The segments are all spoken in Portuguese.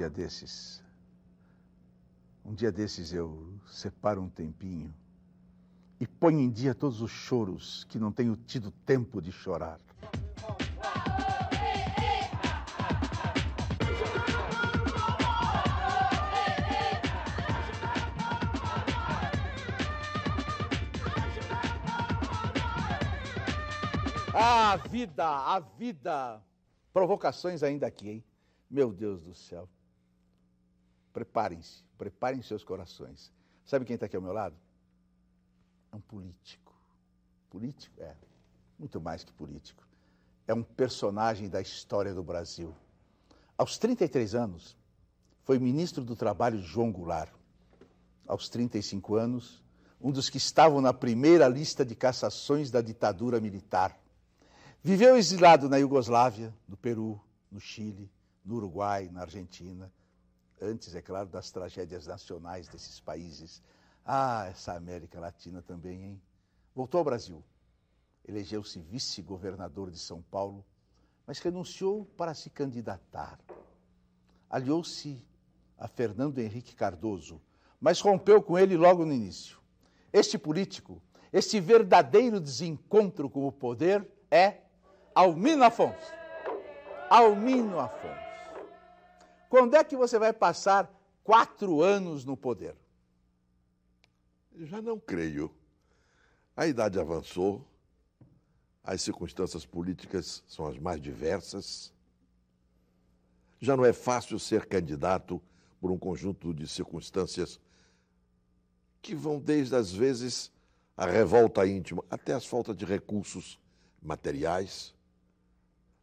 dia desses, um dia desses eu separo um tempinho e ponho em dia todos os choros que não tenho tido tempo de chorar. A vida, a vida. Provocações ainda aqui, hein? Meu Deus do céu. Preparem-se, preparem seus corações. Sabe quem está aqui ao meu lado? É um político. Político? É. Muito mais que político. É um personagem da história do Brasil. Aos 33 anos, foi ministro do Trabalho João Goulart. Aos 35 anos, um dos que estavam na primeira lista de cassações da ditadura militar. Viveu exilado na Iugoslávia, no Peru, no Chile, no Uruguai, na Argentina, antes, é claro, das tragédias nacionais desses países. Ah, essa América Latina também, hein? Voltou ao Brasil. Elegeu-se vice-governador de São Paulo, mas renunciou para se candidatar. Aliou-se a Fernando Henrique Cardoso, mas rompeu com ele logo no início. Este político, este verdadeiro desencontro com o poder é Almino Afonso. Almino Afonso. Quando é que você vai passar quatro anos no poder? Já não creio. A idade avançou, as circunstâncias políticas são as mais diversas. Já não é fácil ser candidato por um conjunto de circunstâncias que vão desde, às vezes, a revolta íntima até as faltas de recursos materiais.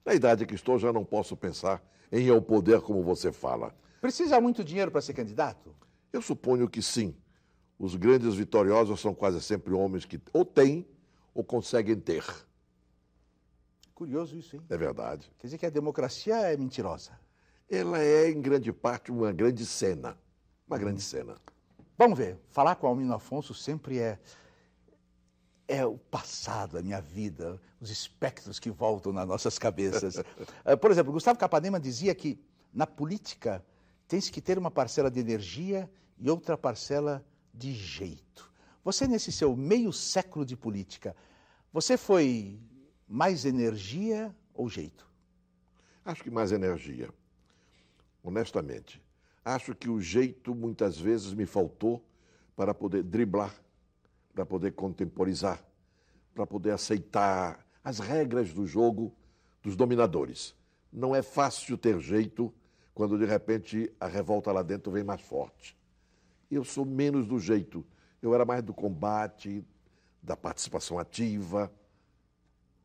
Na idade que estou, já não posso pensar em ao poder como você fala. Precisa muito dinheiro para ser candidato? Eu suponho que sim. Os grandes vitoriosos são quase sempre homens que ou têm ou conseguem ter. Curioso isso, hein? É verdade. Quer dizer que a democracia é mentirosa. Ela é, em grande parte, uma grande cena. Uma grande cena. Vamos ver. Falar com Almino Afonso sempre é é o passado, a minha vida, os espectros que voltam nas nossas cabeças. Eh, Por exemplo, Gustavo Capanema dizia que na política tem-se que ter uma parcela de energia e outra parcela de jeito. Você, nesse seu meio século de política, você foi mais energia ou jeito? Acho que mais energia. Honestamente. Acho que o jeito muitas vezes me faltou para poder driblar, para poder contemporizar, para poder aceitar as regras do jogo dos dominadores. Não é fácil ter jeito quando de repente a revolta lá dentro vem mais forte. Eu sou menos do jeito. Eu era mais do combate, da participação ativa,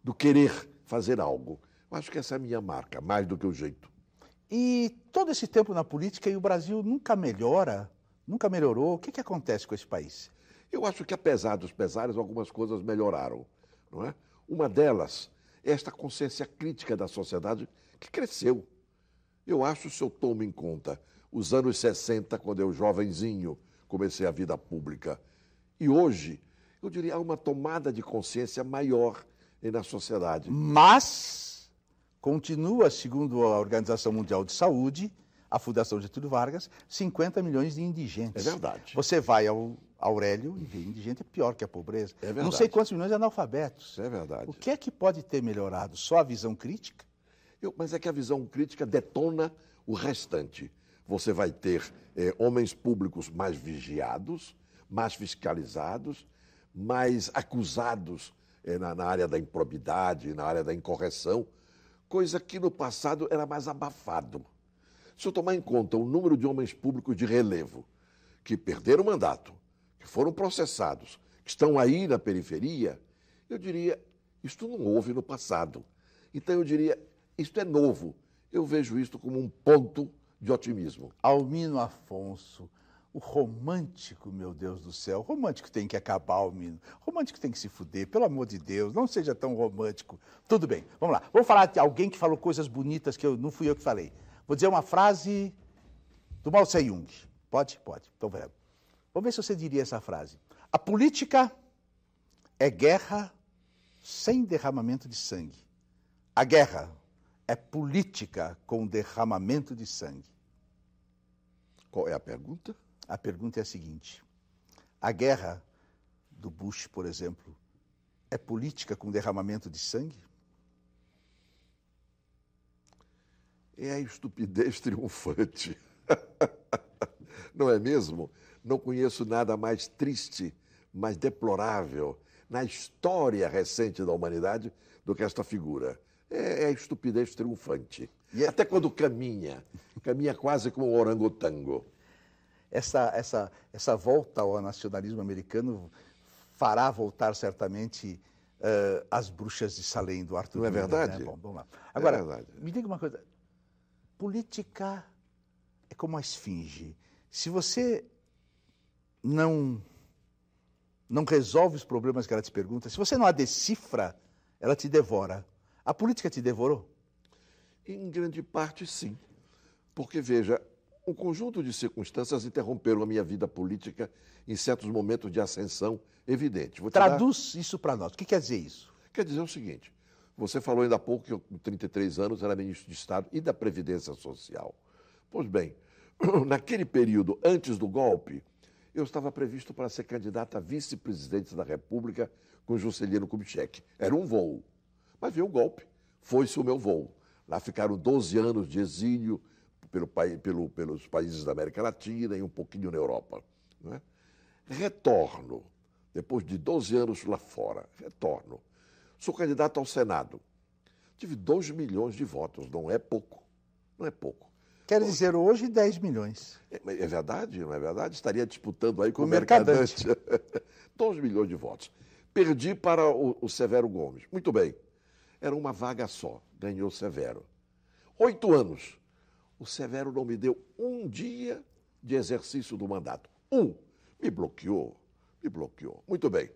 do querer fazer algo. Eu acho que essa é a minha marca, mais do que o jeito. E todo esse tempo na política e o Brasil nunca melhora, nunca melhorou. O que, que acontece com esse país? Eu acho que, apesar dos pesares, algumas coisas melhoraram. Não é? Uma delas é esta consciência crítica da sociedade que cresceu. Eu acho, se eu tomo em conta os anos 60, quando eu, jovenzinho, comecei a vida pública, e hoje, eu diria, há uma tomada de consciência maior na sociedade. Mas continua, segundo a Organização Mundial de Saúde, a Fundação Getúlio Vargas, 50 milhões de indigentes. É verdade. Você vai ao Aurélio e indigente é pior que a pobreza. É verdade. Não sei quantos milhões de analfabetos. É verdade. O que é que pode ter melhorado? Só a visão crítica? Eu- mas é que a visão crítica detona o restante. Você vai ter eh, homens públicos mais vigiados, mais fiscalizados, mais acusados eh, na, na área da improbidade, na área da incorreção, coisa que no passado era mais abafado. Se eu tomar em conta o número de homens públicos de relevo que perderam o mandato, que foram processados, que estão aí na periferia, eu diria, isto não houve no passado. Então eu diria, isto é novo. Eu vejo isto como um ponto de otimismo. Almino Afonso, o romântico, meu Deus do céu. O romântico tem que acabar, Almino. O romântico tem que se fuder, pelo amor de Deus. Não seja tão romântico. Tudo bem, vamos lá. Vamos falar de alguém que falou coisas bonitas que eu, não fui eu que falei. Vou dizer uma frase do Mao Tse-Jung. Pode? Pode. Então, vamos Vamos ver se você diria essa frase. A política é guerra sem derramamento de sangue. A guerra é política com derramamento de sangue. Qual é a pergunta? A pergunta é a seguinte: a guerra do Bush, por exemplo, é política com derramamento de sangue? É a estupidez triunfante. Não é mesmo? Não conheço nada mais triste, mais deplorável na história recente da humanidade do que esta figura. É, é a estupidez triunfante. E é Até quando caminha, caminha quase como um orangotango. Essa, essa, essa volta ao nacionalismo americano fará voltar certamente uh, as bruxas de Salem do Arthur Não é Miller, verdade? Né? Bom, vamos lá. Agora, é verdade. me diga uma coisa. Política é como a esfinge. Se você não não resolve os problemas que ela te pergunta, se você não a decifra, ela te devora. A política te devorou? Em grande parte, sim. Porque, veja, um conjunto de circunstâncias interromperam a minha vida política em certos momentos de ascensão evidente. Traduz dar... isso para nós. O que quer dizer isso? Quer dizer o seguinte: você falou ainda há pouco que eu, com 33 anos, era ministro de Estado e da Previdência Social. Pois bem, naquele período antes do golpe, eu estava previsto para ser candidato a vice-presidente da República com Juscelino Kubitschek. Era um voo. Mas veio o golpe, foi-se o meu voo. Lá ficaram 12 anos de exílio pelo, pelo, pelos países da América Latina e um pouquinho na Europa. É? Retorno, depois de 12 anos lá fora, retorno. Sou candidato ao Senado. Tive 2 milhões de votos, não é pouco. Não é pouco. Quer dizer, hoje 10 milhões. É, é, verdade, não é verdade? Estaria disputando aí com, com o Mercadante. 2 milhões de votos. Perdi para o, o, Severo Gomes. Muito bem. Era uma vaga só. Ganhou o Severo. Oito anos. O Severo não me deu um dia de exercício do mandato. Um. Me bloqueou. Me bloqueou. Muito bem.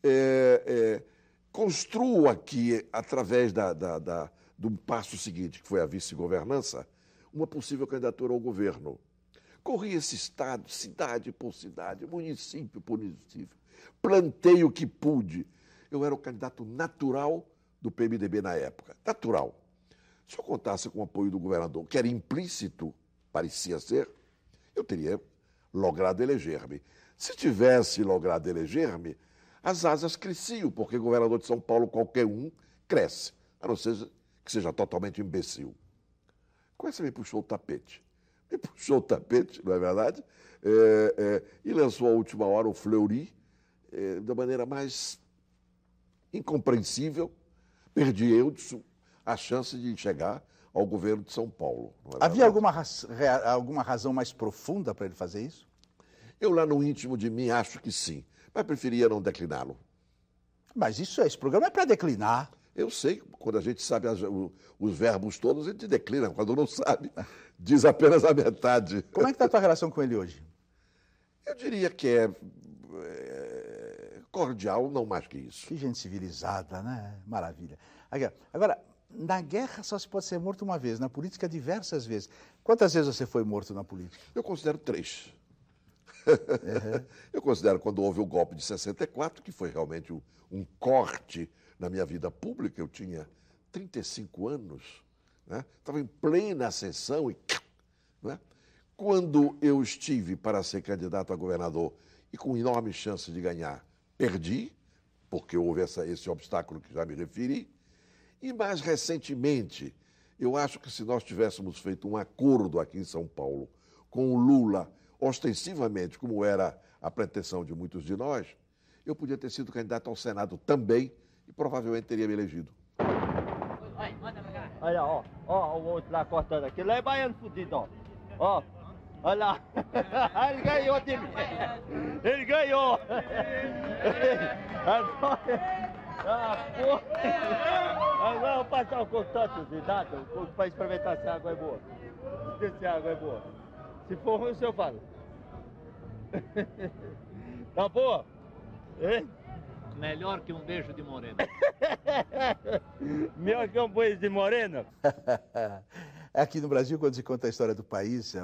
É, é, construo aqui, através da, da, da, do passo seguinte, que foi a vice-governança, uma possível candidatura ao governo. Corri esse estado, cidade por cidade, município por município. Plantei o que pude. Eu era o candidato natural do PMDB na época. Natural. Se eu contasse com o apoio do governador, que era implícito, parecia ser, eu teria logrado eleger-me. Se tivesse logrado eleger-me, as asas cresciam, porque governador de São Paulo, qualquer um, cresce, a não ser que seja totalmente imbecil. Começa me puxou o tapete. Me puxou o tapete, não é verdade? É, é, e lançou à última hora o Fleury, é, da maneira mais incompreensível. Perdi eu a chance de chegar ao governo de São Paulo. É Havia alguma, alguma razão mais profunda para ele fazer isso? Eu, lá no íntimo de mim, acho que sim, mas preferia não decliná-lo. Mas isso, esse programa é para declinar. Eu sei, quando a gente sabe as, o, os verbos todos, a gente declina. Quando não sabe, diz apenas a metade. Como é que está a tua relação com ele hoje? Eu diria que é, é, cordial, não mais que isso. Que gente civilizada, né? Maravilha. Agora, na guerra só se pode ser morto uma vez, na política diversas vezes. Quantas vezes você foi morto na política? Eu considero três. Uhum. Eu considero quando houve o golpe de 64, que foi realmente um, um corte na minha vida pública, eu tinha 35 anos, né? estava em plena ascensão e. Né? Quando eu estive para ser candidato a governador e com enorme chance de ganhar, perdi, porque houve essa, esse obstáculo que já me referi. E mais recentemente, eu acho que se nós tivéssemos feito um acordo aqui em São Paulo com o Lula, ostensivamente, como era a pretensão de muitos de nós, eu podia ter sido candidato ao Senado também e provavelmente teria me elegido. Olha, ó, ó, o outro lá cortando aqui. Lá é baiano fudido, ó. Ó, olha lá. Ele ganhou de mim. Ele ganhou. Agora, ah, porra. Agora eu vou passar o contato de data para experimentar se a água é boa. Se a água é boa. Se for ruim, o senhor fala. Tá boa? Hein? Melhor que um beijo de morena. Melhor que um beijo de morena? Aqui no Brasil, quando se conta a história do país, é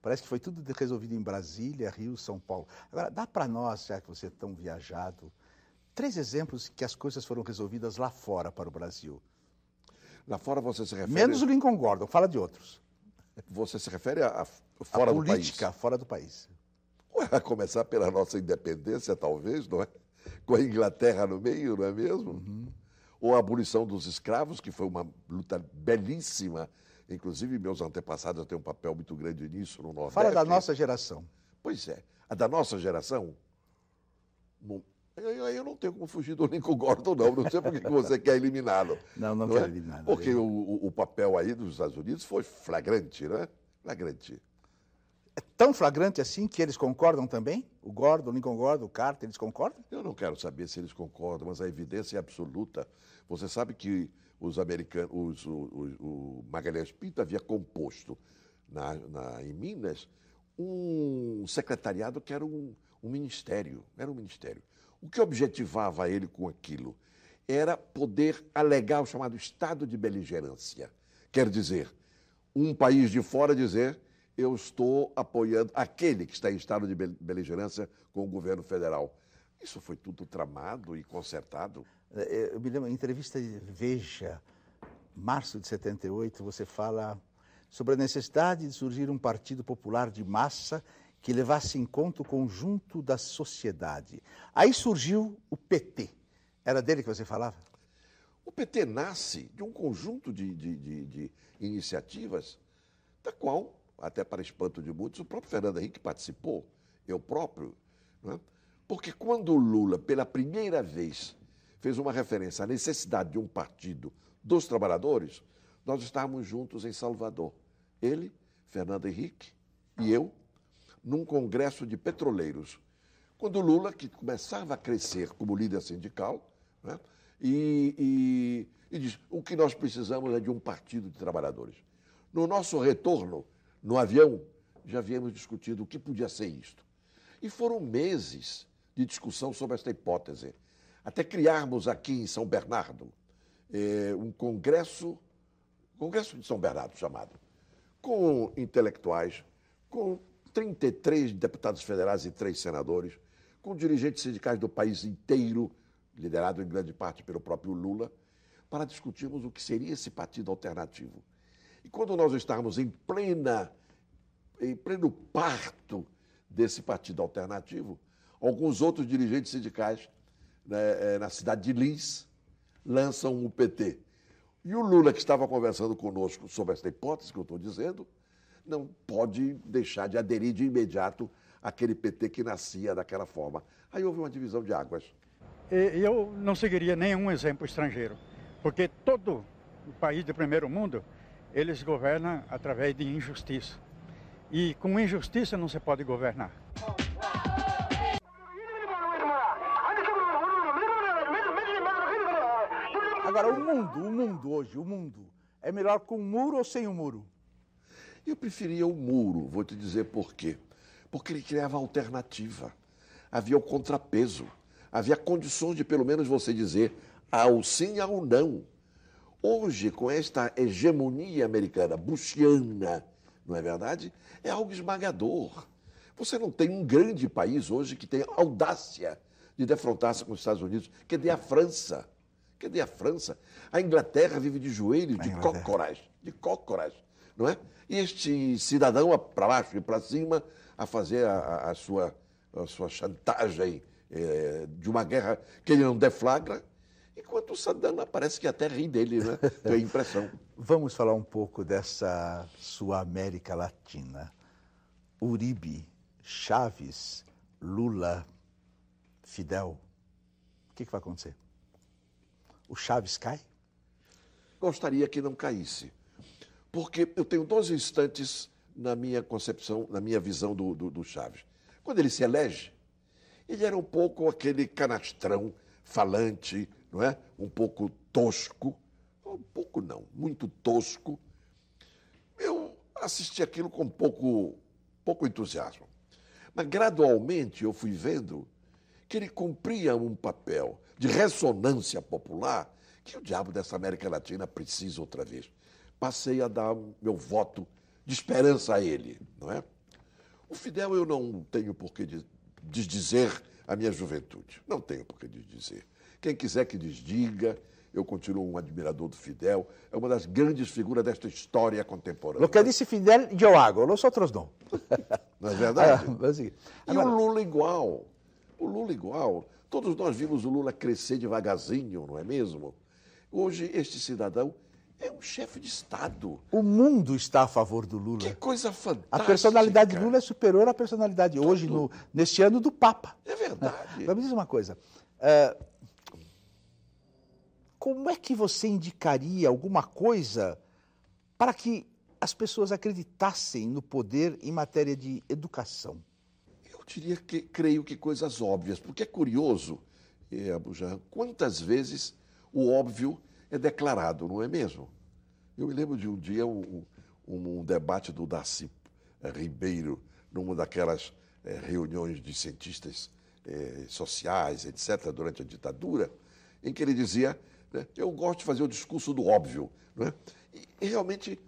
parece que foi tudo resolvido em Brasília, Rio, São Paulo. Agora, dá para nós, já que você é tão viajado, três exemplos que as coisas foram resolvidas lá fora para o Brasil. Lá fora você se refere... Menos o Lincoln Gordon, fala de outros. Você se refere a, a fora a do país? política fora do país. Ué, A começar pela nossa independência, talvez, não é? Com a Inglaterra no meio, não é mesmo? Uhum. Ou a abolição dos escravos, que foi uma luta belíssima. Inclusive, meus antepassados têm um papel muito grande nisso no Nordeste. Fala da nossa geração. Pois é. A da nossa geração. Eu, não tenho como fugir do Lincoln Gordon, não. Não sei por que você quer eliminá-lo. Não, não é? quero eliminar, não. Porque o, o- o papel aí dos Estados Unidos foi flagrante, né? Flagrante. É tão flagrante assim que eles concordam também? O Gordon, o Lincoln Gordon, o Carter, eles concordam? Eu não quero saber se eles concordam, mas a evidência é absoluta. Você sabe que os americanos, os- o, o- o Magalhães Pinto havia composto na, na- em Minas um secretariado que era um, um ministério, era um ministério. O que objetivava ele com aquilo era poder alegar o chamado estado de beligerância. Quer dizer, um país de fora dizer eu estou apoiando aquele que está em estado de bel- beligerância com o governo federal. Isso foi tudo tramado e consertado. É, Eu me lembro, em entrevista de Veja, março de 78, você fala sobre a necessidade de surgir um partido popular de massa que levasse em conta o conjunto da sociedade. Aí surgiu o PT. Era dele que você falava? O PT nasce de um conjunto de, de- de- de iniciativas, da qual, até para espanto de muitos, o próprio Fernando Henrique participou, eu próprio. não é? Porque quando o Lula, pela primeira vez, fez uma referência à necessidade de um partido dos trabalhadores, nós estávamos juntos em Salvador. Ele, Fernando Henrique e eu, num congresso de petroleiros. Quando o Lula, que começava a crescer como líder sindical, né, e, e, e diz: o que nós precisamos é de um partido de trabalhadores. No nosso retorno, no avião, já havíamos discutido o que podia ser isto. E foram meses de discussão sobre esta hipótese, até criarmos aqui em São Bernardo eh, um congresso, Congresso de São Bernardo chamado, com intelectuais, com 33 deputados federais e três senadores, com dirigentes sindicais do país inteiro, liderado em grande parte pelo próprio Lula, para discutirmos o que seria esse partido alternativo. E quando nós estávamos em plena, em pleno parto desse partido alternativo, alguns outros dirigentes sindicais né, eh, na cidade de Lins lançam o PT. E o Lula, que estava conversando conosco sobre essa hipótese que eu estou dizendo, não pode deixar de aderir de imediato àquele PT que nascia daquela forma. Aí houve uma divisão de águas. Eu não seguiria nenhum exemplo estrangeiro, porque todo o país do primeiro mundo, eles governam através de injustiça. E com injustiça não se pode governar. Agora, o mundo, o mundo hoje, o mundo, é melhor com um muro ou sem um muro? Eu preferia o muro, vou te dizer por quê. Porque ele criava alternativa. Havia o contrapeso. Havia condições de, pelo menos, você dizer ao sim, ao não. Hoje, com esta hegemonia americana, bushiana, não é verdade? É algo esmagador. Você não tem um grande país hoje que tenha audácia de defrontar-se com os Estados Unidos. Cadê a França? Cadê a França? A Inglaterra vive de joelhos, de cócoras, de cócoras, não é? E este cidadão para baixo e para cima a fazer a, a- sua, a sua chantagem eh, de uma guerra que ele não deflagra, enquanto o Saddam parece que até ri dele, né? Tem a impressão. Vamos falar um pouco dessa sua América Latina. Uribe, Chaves, Lula, Fidel. O que, que vai acontecer? O Chaves cai? gostaria que não caísse. Porque eu tenho dois instantes na minha concepção, na minha visão do, do, do Chaves. Quando ele se elege, ele era um pouco aquele canastrão falante, não é? Um pouco tosco. Um pouco não, muito tosco. Eu assisti aquilo com pouco, pouco entusiasmo. Mas gradualmente eu fui vendo que ele cumpria um papel de ressonância popular que o diabo dessa América Latina precisa outra vez. Passei a dar meu voto de esperança a ele, não é? O Fidel eu não tenho por que de- desdizer a minha juventude. Não tenho por que desdizer. Quem quiser que desdiga, eu continuo um admirador do Fidel, é uma das grandes figuras desta história contemporânea. Lo que disse Fidel, eu hago, os outros não. Não é verdade? Ah, mas, E agora, o Lula igual. O Lula igual. Todos nós vimos o Lula crescer devagarzinho, não é mesmo? Hoje, este cidadão é um chefe de Estado. o mundo está a favor do Que Lula. coisa fantástica. A personalidade de Lula é superior à personalidade hoje, no, neste ano, do Papa. É verdade. Mas me diz uma coisa. eh, como é que você indicaria alguma coisa para que as pessoas acreditassem no poder em matéria de educação? Eu diria que creio que coisas óbvias, porque é curioso, eh, Abujan, quantas vezes o óbvio é declarado, não é mesmo? Eu me lembro de um dia um, um- debate do Darcy eh, Ribeiro, numa daquelas eh, reuniões de cientistas eh, sociais, etc., durante a ditadura, em que ele dizia: né, Eu gosto de fazer o discurso do óbvio. Não é? E, realmente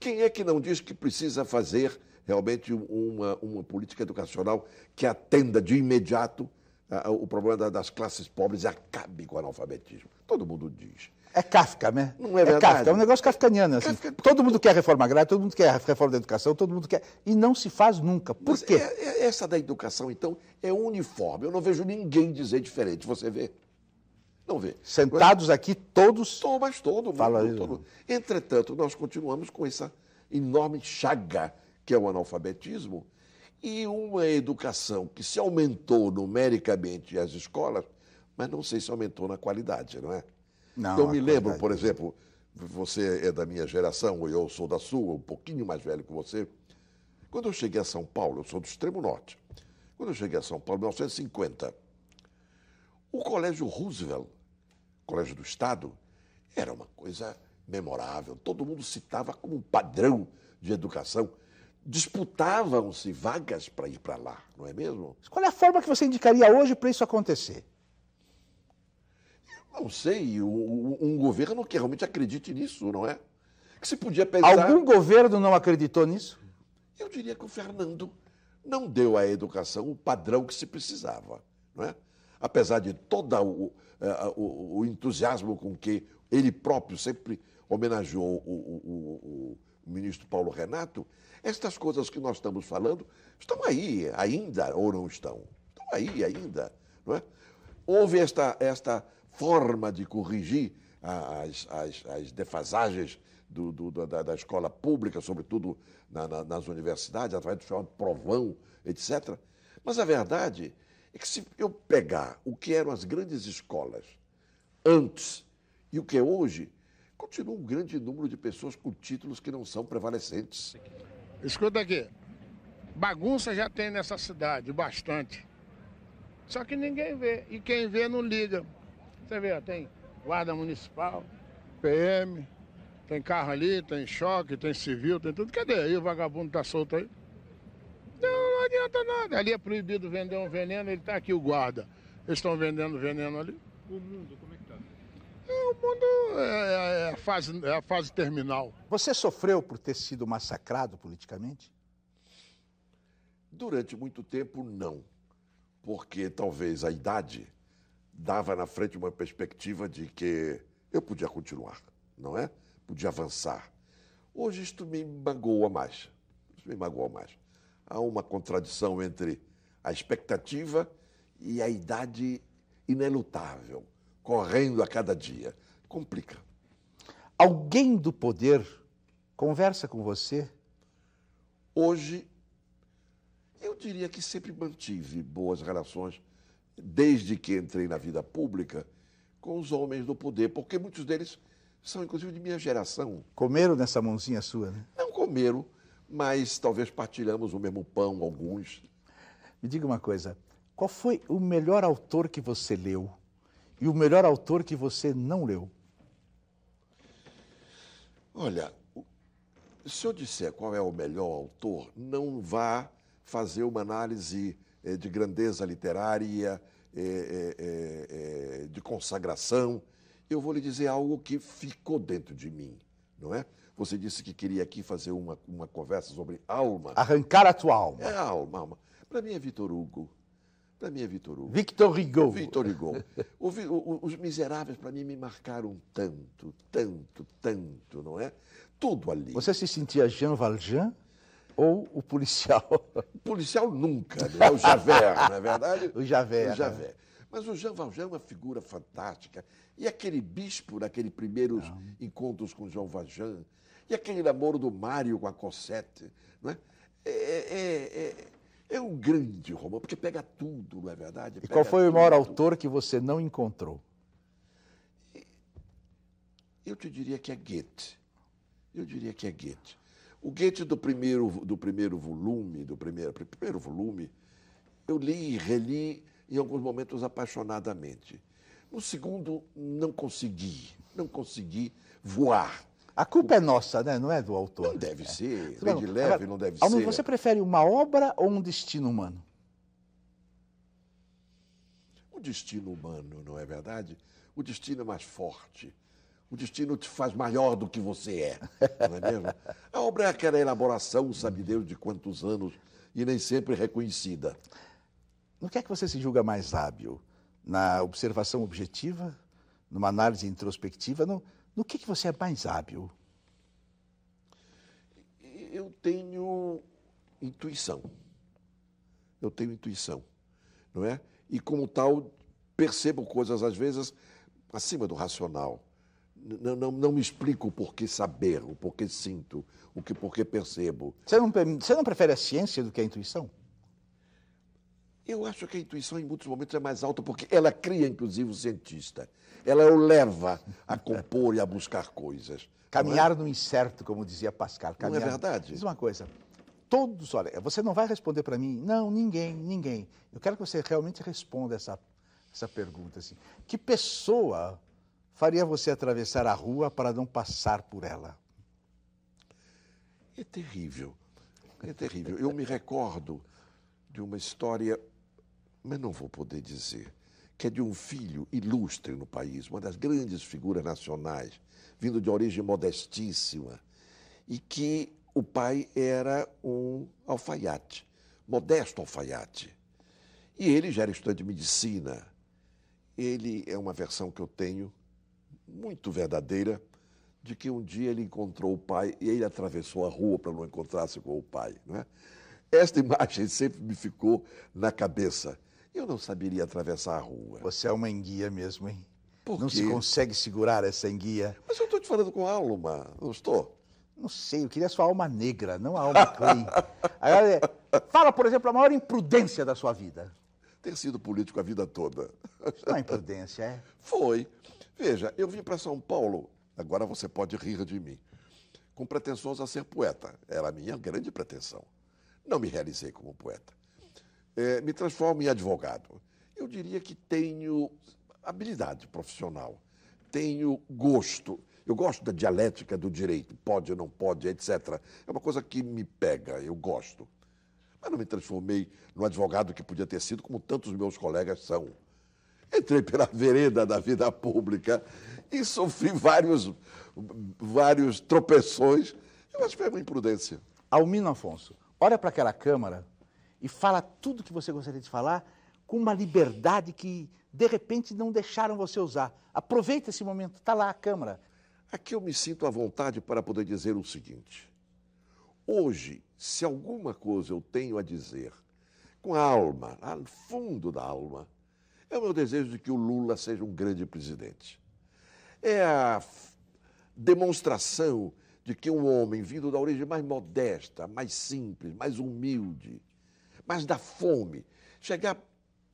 quem é que não diz que precisa fazer realmente uma, uma política educacional que atenda de imediato ah, o problema da- das classes pobres e acabe com o analfabetismo? Todo mundo diz. É Kafka, né? Não é verdade? Kafka, é um negócio kafkaniano. Assim. Kafka- Todo mundo quer reforma agrária, todo mundo quer reforma da educação, todo mundo quer. E não se faz nunca. Por Mas quê? é- é- essa da educação, então, é uniforme. Eu não vejo ninguém dizer diferente. Você vê? Não vê. Sentados aqui, todos. Todo, mas todo mundo. Fala todo. Entretanto, nós continuamos com essa enorme chaga que é o analfabetismo e uma educação que se aumentou numericamente as escolas, mas não sei se aumentou na qualidade, não é? Não, eu me lembro, qualidade- por exemplo, você é da minha geração, ou eu sou da sua, um pouquinho mais velho que você. Quando eu cheguei a São Paulo, eu sou do extremo norte. Quando eu cheguei a São Paulo, em 1950, o Colégio Roosevelt, Colégio do Estado, era uma coisa memorável. Todo mundo citava como um padrão de educação. Disputavam-se vagas para ir para lá, não é mesmo? Qual é a forma que você indicaria hoje para isso acontecer? Não sei, um governo que realmente acredite nisso, não é? Que se podia pensar. Algum governo não acreditou nisso? Eu diria que o Fernando não deu à educação o padrão que se precisava, não é? Apesar de todo o, o- o entusiasmo com que ele próprio sempre homenageou o, o- o- o ministro Paulo Renato, estas coisas que nós estamos falando estão aí ainda ou não estão? Estão aí ainda, não é? Houve esta, esta forma de corrigir as, as, as defasagens do- do- da, da escola pública, sobretudo na- na- nas universidades, através do chamado provão, etc. Mas a verdade é que se eu pegar o que eram as grandes escolas antes e o que é hoje, continua um grande número de pessoas com títulos que não são prevalecentes. Escuta aqui. Bagunça já tem nessa cidade, bastante. Só que ninguém vê. E quem vê não liga. Você vê, tem guarda municipal, PM, tem carro ali, tem choque, tem civil, tem tudo. Cadê? aí o vagabundo tá solto aí? Adianta nada. Ali é proibido vender um veneno, ele tá aqui o guarda. Eles estão vendendo veneno ali. O mundo, como é que está? É, o mundo é, é a fase, é a fase terminal. Você sofreu por ter sido massacrado politicamente? Durante muito tempo, não. Porque talvez a idade dava na frente uma perspectiva de que eu podia continuar, não é? Podia avançar. Hoje isto me magoa mais. Isso me magoa mais. Há uma contradição entre a expectativa e a idade inelutável, correndo a cada dia. Complica. Alguém do poder conversa com você? Hoje, eu diria que sempre mantive boas relações, desde que entrei na vida pública, com os homens do poder, porque muitos deles são, inclusive, de minha geração. Comeram nessa mãozinha sua, né? Não comeram, mas talvez partilhamos o mesmo pão, alguns. Me diga uma coisa: qual foi o melhor autor que você leu e o melhor autor que você não leu? Olha, se eu disser qual é o melhor autor, não vá fazer uma análise eh, de grandeza literária, eh, eh, de consagração. Eu vou lhe dizer algo que ficou dentro de mim, não é? Você disse que queria aqui fazer uma, uma conversa sobre alma. Arrancar a tua alma. É alma, alma. Para mim é Vitor Hugo. Para mim é Vitor Hugo. Victor Hugo. Victor Hugo. O o- os Miseráveis, para mim, me marcaram tanto, tanto, tanto, não é? Tudo ali. Você se sentia Jean Valjean ou o policial? Policial nunca, né? O Javert, não é verdade? O Javert, O né? Mas o Jean Valjean é uma figura fantástica. E aquele bispo naqueles primeiros encontros com Jean Valjean. E aquele namoro do Mário com a Cosette. Não é? É, é- é- é um grande romance, porque pega tudo, não é verdade? E qual Pega foi o maior tudo. autor que você não encontrou? Eu te diria que é Goethe. Eu diria que é Goethe. O Goethe do primeiro, do primeiro volume, do primeiro, primeiro volume, eu li e reli em alguns momentos apaixonadamente. No segundo, não consegui, não consegui voar. A culpa é nossa, né? Não é do autor. Não deve ser, Tudo bem de leve, Agora, não deve Almir, ser. você prefere uma obra ou um destino humano? O destino humano, não é verdade? O destino é mais forte. O destino te faz maior do que você é, não é mesmo? A obra é aquela elaboração, sabe Deus, de quantos anos, e nem sempre reconhecida. No que é que você se julga mais hábil? Na observação objetiva? Numa análise introspectiva? No, no que, que você é mais hábil? Eu tenho intuição. Eu tenho intuição, não é? E como tal, percebo coisas às vezes acima do racional. Não, não, não me explico o porquê saber, o porquê sinto, o que porquê percebo. Você não, você não prefere a ciência do que a intuição? Eu acho que a intuição, em muitos momentos, é mais alta, porque ela cria, inclusive, o cientista. Ela o leva a compor e a buscar coisas. é? Caminhar no incerto, como dizia Pascal. Não é Caminhar... verdade? Diz uma coisa. Todos, olha, você não vai responder para mim? Não, ninguém, ninguém. Eu quero que você realmente responda essa, essa pergunta. Assim. Que pessoa faria você atravessar a rua para não passar por ela? É terrível. É terrível. Eu me recordo de uma história, mas não vou poder dizer, que é de um filho ilustre no país, uma das grandes figuras nacionais, vindo de origem modestíssima, e que o pai era um alfaiate, modesto alfaiate. E ele já era estudante de medicina. Ele é uma versão que eu tenho, muito verdadeira, de que um dia ele encontrou o pai e ele atravessou a rua para não encontrar-se com o pai. Não é? Esta imagem sempre me ficou na cabeça. Eu não saberia atravessar a rua. Você é uma enguia mesmo, hein? Por não quê? se consegue segurar essa enguia. Mas eu estou te falando com alma, não estou? Não sei, eu queria sua alma negra, não a alma clean. Agora, é, fala, por exemplo, a maior imprudência da sua vida. Ter sido político a vida toda. Não é imprudência, é? Foi. Veja, eu vim para São Paulo, agora você pode rir de mim, com pretensões a ser poeta. Era a minha grande pretensão. Não me realizei como poeta. Eh, me transformo em advogado. Eu diria que tenho habilidade profissional, tenho gosto. Eu gosto da dialética do direito, pode ou não pode, etc. É uma coisa que me pega, eu gosto. Mas não me transformei no advogado que podia ter sido, como tantos meus colegas são. Entrei pela vereda da vida pública e sofri vários, vários tropeções. Eu acho que foi uma imprudência. Almino Afonso, olha para aquela câmara e fala tudo que você gostaria de falar com uma liberdade que, de repente, não deixaram você usar. Aproveita esse momento, está lá a câmara. Aqui eu me sinto à vontade para poder dizer o seguinte. Hoje, se alguma coisa eu tenho a dizer, com a alma, no fundo da alma, é o meu desejo de que o Lula seja um grande presidente. É a demonstração de que um homem vindo da origem mais modesta, mais simples, mais humilde, mais da fome, chegar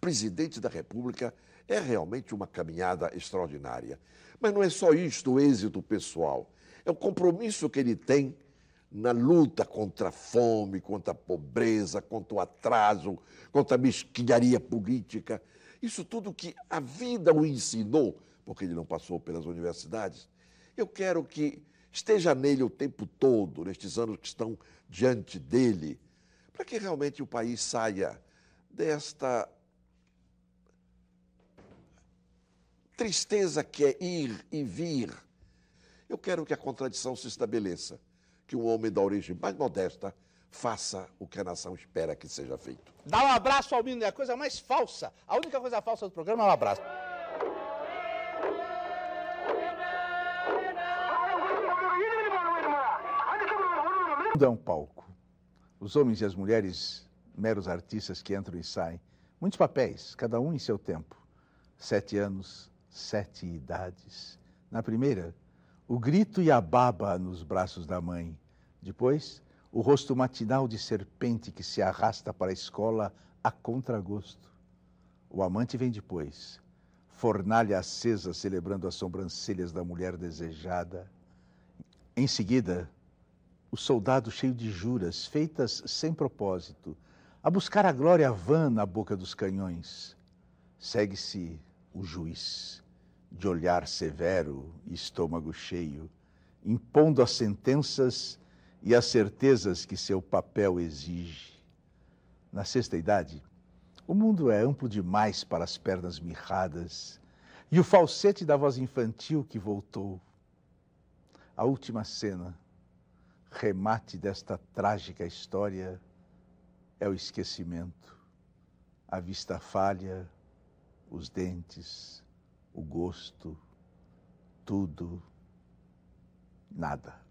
presidente da República é realmente uma caminhada extraordinária. Mas não é só isto o êxito pessoal, é o compromisso que ele tem na luta contra a fome, contra a pobreza, contra o atraso, contra a mesquinharia política. Isso tudo que a vida o ensinou, porque ele não passou pelas universidades. Eu quero que esteja nele o tempo todo, nestes anos que estão diante dele, para que realmente o país saia desta tristeza que é ir e vir. Eu quero que a contradição se estabeleça, que um homem da origem mais modesta faça o que a nação espera que seja feito. Dar um abraço ao menino é a coisa mais falsa. A única coisa falsa do programa é um abraço. É um palco. Os homens e as mulheres, meros artistas que entram e saem. Muitos papéis, cada um em seu tempo. Sete anos, sete idades. Na primeira, o grito e a baba nos braços da mãe. Depois, o rosto matinal de serpente que se arrasta para a escola a contragosto. O amante vem depois, fornalha acesa celebrando as sobrancelhas da mulher desejada. Em seguida, o soldado cheio de juras, feitas sem propósito, a buscar a glória vã na boca dos canhões. Segue-se o juiz, de olhar severo e estômago cheio, impondo as sentenças e as certezas que seu papel exige. Na sexta idade, o mundo é amplo demais para as pernas mirradas e o falsete da voz infantil que voltou. A última cena, remate desta trágica história, é o esquecimento. A vista falha, os dentes, o gosto, tudo, nada.